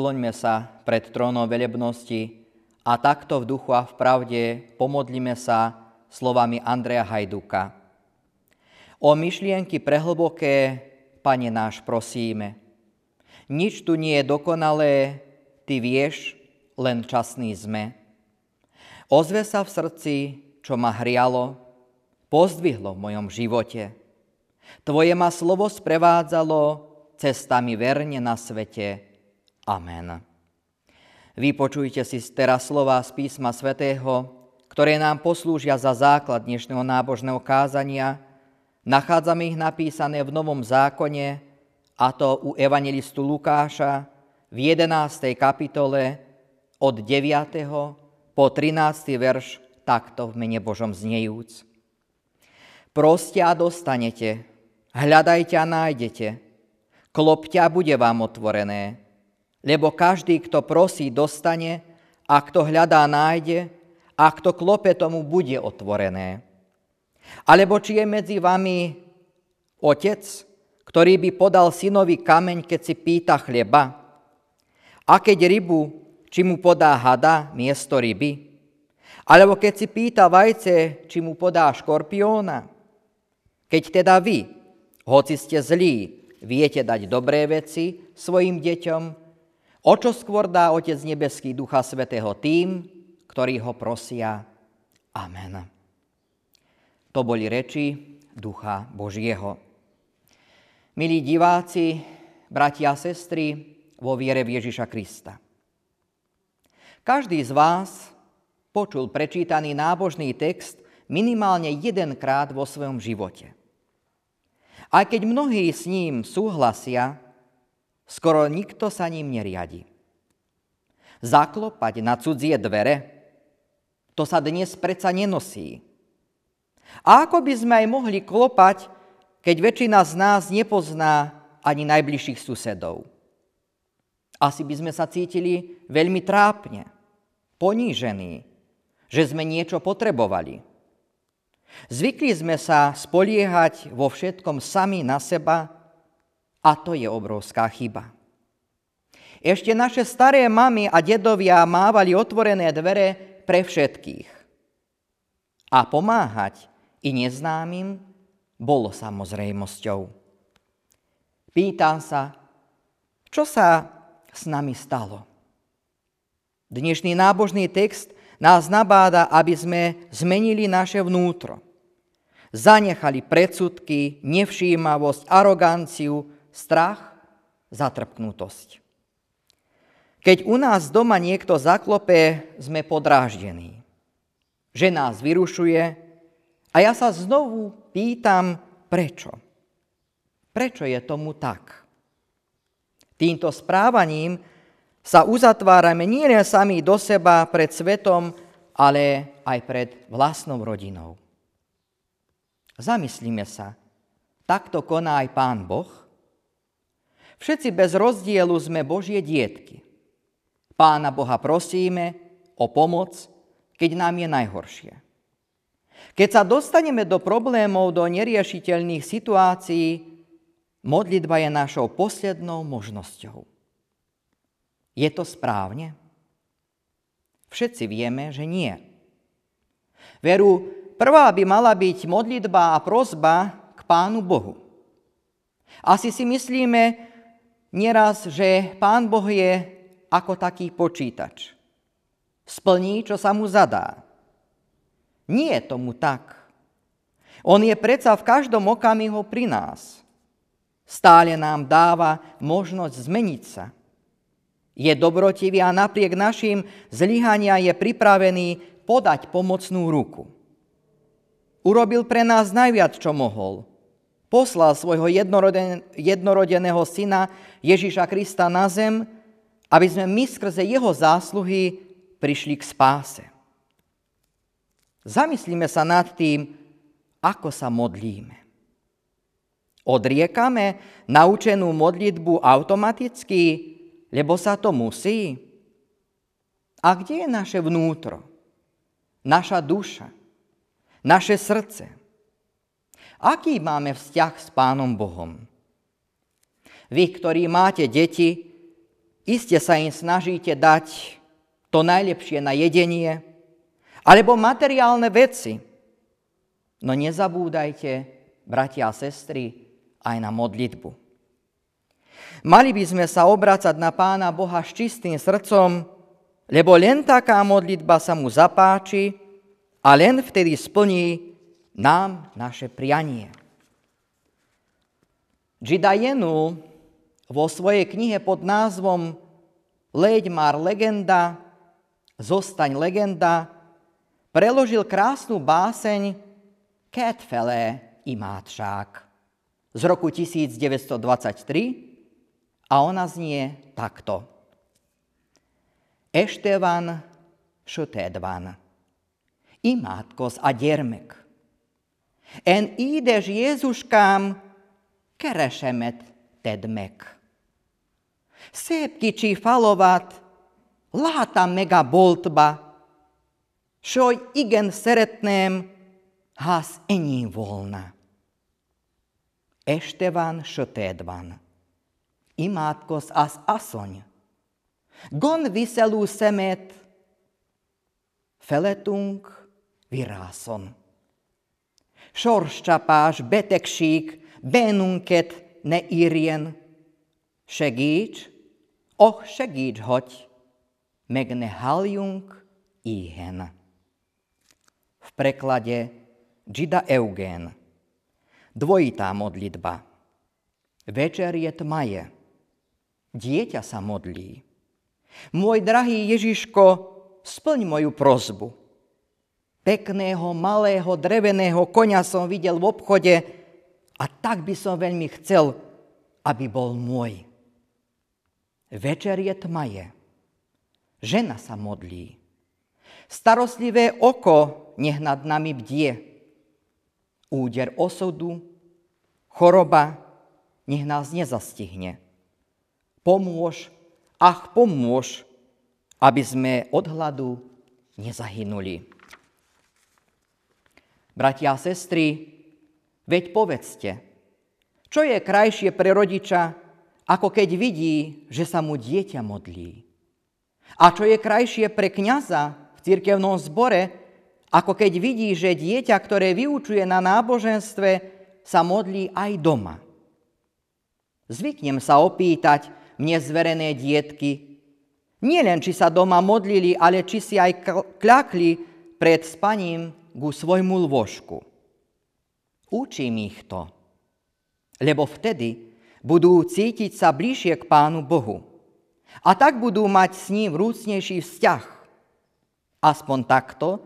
Skloňme sa pred trónom velebnosti a takto v duchu a v pravde pomodlíme sa slovami Andreja Hajduka. O myšlienky prehlboké, Pane náš, prosíme. Nič tu nie je dokonalé, Ty vieš, len časný sme. Ozve sa v srdci, čo ma hrialo, pozdvihlo v mojom živote. Tvoje ma slovo sprevádzalo cestami verne na svete. Amen. Vypočujte si teraz slova z písma svätého, ktoré nám poslúžia za základ dnešného nábožného kázania. Nachádzame ich napísané v Novom zákone, a to u evangelistu Lukáša v 11. kapitole od 9 po 13. verš takto v mene Božom znejúc. Proste a dostanete, hľadajte a nájdete, klopte bude vám otvorené, lebo každý, kto prosí, dostane, a kto hľadá, nájde, a kto klope, tomu bude otvorené. Alebo či je medzi vami otec, ktorý by podal synovi kameň, keď si pýta chleba, a keď rybu či mu podá hada miesto ryby? Alebo keď si pýta vajce, či mu podá škorpióna? Keď teda vy, hoci ste zlí, viete dať dobré veci svojim deťom, o čo skôr dá Otec Nebeský Ducha Svetého tým, ktorí ho prosia. Amen. To boli reči Ducha Božieho. Milí diváci, bratia a sestry, vo viere v Ježiša Krista. Každý z vás počul prečítaný nábožný text minimálne jedenkrát vo svojom živote. Aj keď mnohí s ním súhlasia, skoro nikto sa ním neriadi. Zaklopať na cudzie dvere, to sa dnes predsa nenosí. A ako by sme aj mohli klopať, keď väčšina z nás nepozná ani najbližších susedov? asi by sme sa cítili veľmi trápne, ponížení, že sme niečo potrebovali. Zvykli sme sa spoliehať vo všetkom sami na seba a to je obrovská chyba. Ešte naše staré mamy a dedovia mávali otvorené dvere pre všetkých. A pomáhať i neznámym bolo samozrejmosťou. Pýtam sa, čo sa s nami stalo. Dnešný nábožný text nás nabáda, aby sme zmenili naše vnútro. Zanechali predsudky, nevšímavosť, aroganciu, strach, zatrpknutosť. Keď u nás doma niekto zaklope, sme podráždení. Že nás vyrušuje a ja sa znovu pýtam, prečo. Prečo je tomu tak? Týmto správaním sa uzatvárame nie len sami do seba pred svetom, ale aj pred vlastnou rodinou. Zamyslíme sa, takto koná aj Pán Boh? Všetci bez rozdielu sme Božie dietky. Pána Boha prosíme o pomoc, keď nám je najhoršie. Keď sa dostaneme do problémov, do neriešiteľných situácií, Modlitba je našou poslednou možnosťou. Je to správne? Všetci vieme, že nie. Veru, prvá by mala byť modlitba a prozba k Pánu Bohu. Asi si myslíme nieraz, že Pán Boh je ako taký počítač. Splní, čo sa mu zadá. Nie je tomu tak. On je predsa v každom okamihu pri nás. Stále nám dáva možnosť zmeniť sa. Je dobrotivý a napriek našim zlyhania je pripravený podať pomocnú ruku. Urobil pre nás najviac, čo mohol. Poslal svojho jednoroden, jednorodeného syna Ježiša Krista na zem, aby sme my skrze jeho zásluhy prišli k spáse. Zamyslíme sa nad tým, ako sa modlíme. Odriekame naučenú modlitbu automaticky, lebo sa to musí? A kde je naše vnútro? Naša duša? Naše srdce? Aký máme vzťah s Pánom Bohom? Vy, ktorí máte deti, iste sa im snažíte dať to najlepšie na jedenie, alebo materiálne veci. No nezabúdajte, bratia a sestry, aj na modlitbu. Mali by sme sa obracať na Pána Boha s čistým srdcom, lebo len taká modlitba sa mu zapáči a len vtedy splní nám naše prianie. Jenu vo svojej knihe pod názvom Leďmar legenda, Zostaň legenda, preložil krásnu báseň Ketfele i Mátšák z roku 1923 a ona znie takto. Estevan sötétvan, imádkoz a gyermek. En édes Jézuskám, keresemet tedd meg. Szép kicsi falovat látam meg a boltba, s igen szeretném, ha az enyém volna. Este van, sötét van. Imádkozz az asszony. Gon viszelú szemét, feletunk virászon. Sorscsapás, betegség bennünket ne írjen. Segíts, oh segíts, hogy meg ne haljunk íhen. V preklade Gida Eugen. Dvojitá modlitba. Večer je tmaje. Dieťa sa modlí. Môj drahý Ježiško, splň moju prozbu. Pekného, malého, dreveného konia som videl v obchode a tak by som veľmi chcel, aby bol môj. Večer je tmaje. Žena sa modlí. Starostlivé oko nech nad nami bdie úder osudu, choroba, nech nás nezastihne. Pomôž, ach pomôž, aby sme od hladu nezahynuli. Bratia a sestry, veď povedzte, čo je krajšie pre rodiča, ako keď vidí, že sa mu dieťa modlí? A čo je krajšie pre kňaza v cirkevnom zbore, ako keď vidí, že dieťa, ktoré vyučuje na náboženstve, sa modlí aj doma. Zvyknem sa opýtať mne zverené dietky, nielen či sa doma modlili, ale či si aj kľakli pred spaním ku svojmu lôžku. Učím ich to, lebo vtedy budú cítiť sa bližšie k Pánu Bohu. A tak budú mať s ním vrúcnejší vzťah. Aspoň takto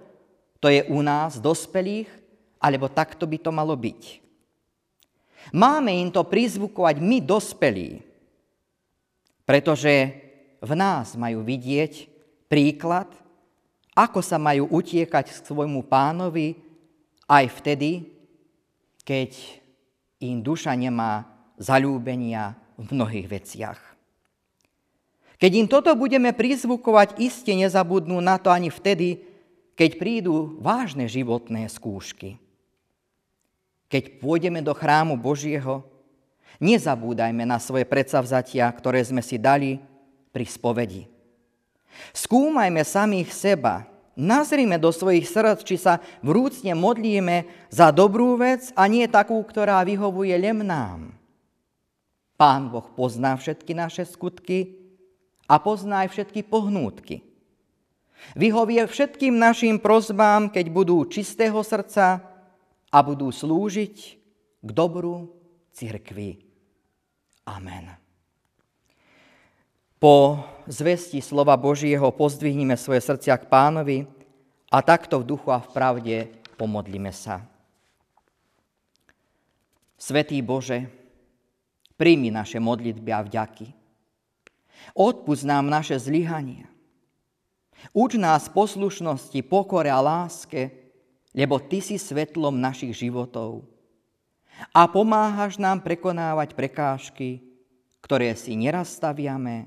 to je u nás, dospelých, alebo takto by to malo byť. Máme im to prizvukovať my, dospelí, pretože v nás majú vidieť príklad, ako sa majú utiekať k svojmu pánovi aj vtedy, keď im duša nemá zalúbenia v mnohých veciach. Keď im toto budeme prizvukovať, iste nezabudnú na to ani vtedy, keď prídu vážne životné skúšky. Keď pôjdeme do chrámu Božieho, nezabúdajme na svoje predsavzatia, ktoré sme si dali pri spovedi. Skúmajme samých seba, nazrime do svojich srdc, či sa vrúcne modlíme za dobrú vec a nie takú, ktorá vyhovuje len nám. Pán Boh pozná všetky naše skutky a pozná aj všetky pohnútky. Vyhovie všetkým našim prozbám, keď budú čistého srdca a budú slúžiť k dobru cirkvi. Amen. Po zvesti slova Božieho pozdvihnime svoje srdcia k pánovi a takto v duchu a v pravde pomodlíme sa. Svetý Bože, príjmi naše modlitby a vďaky. Odpust nám naše zlyhania Uč nás poslušnosti, pokore a láske, lebo Ty si svetlom našich životov. A pomáhaš nám prekonávať prekážky, ktoré si neraz staviame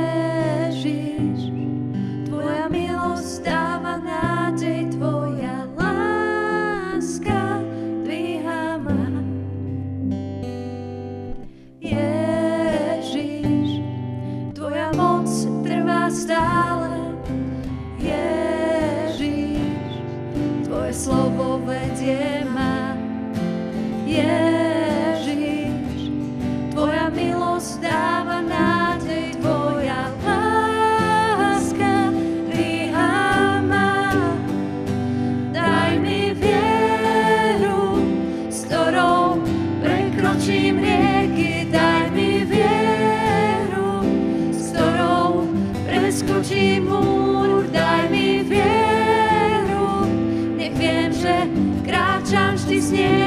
slovo vedie ma. Ježiš, Tvoja milosť dáva nádej, Tvoja láska dvíha ma. Daj mi vieru, s ktorou prekročím rieky, daj mi vieru, s ktorou preskočím múr. Señor.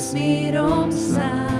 vesmírom sám.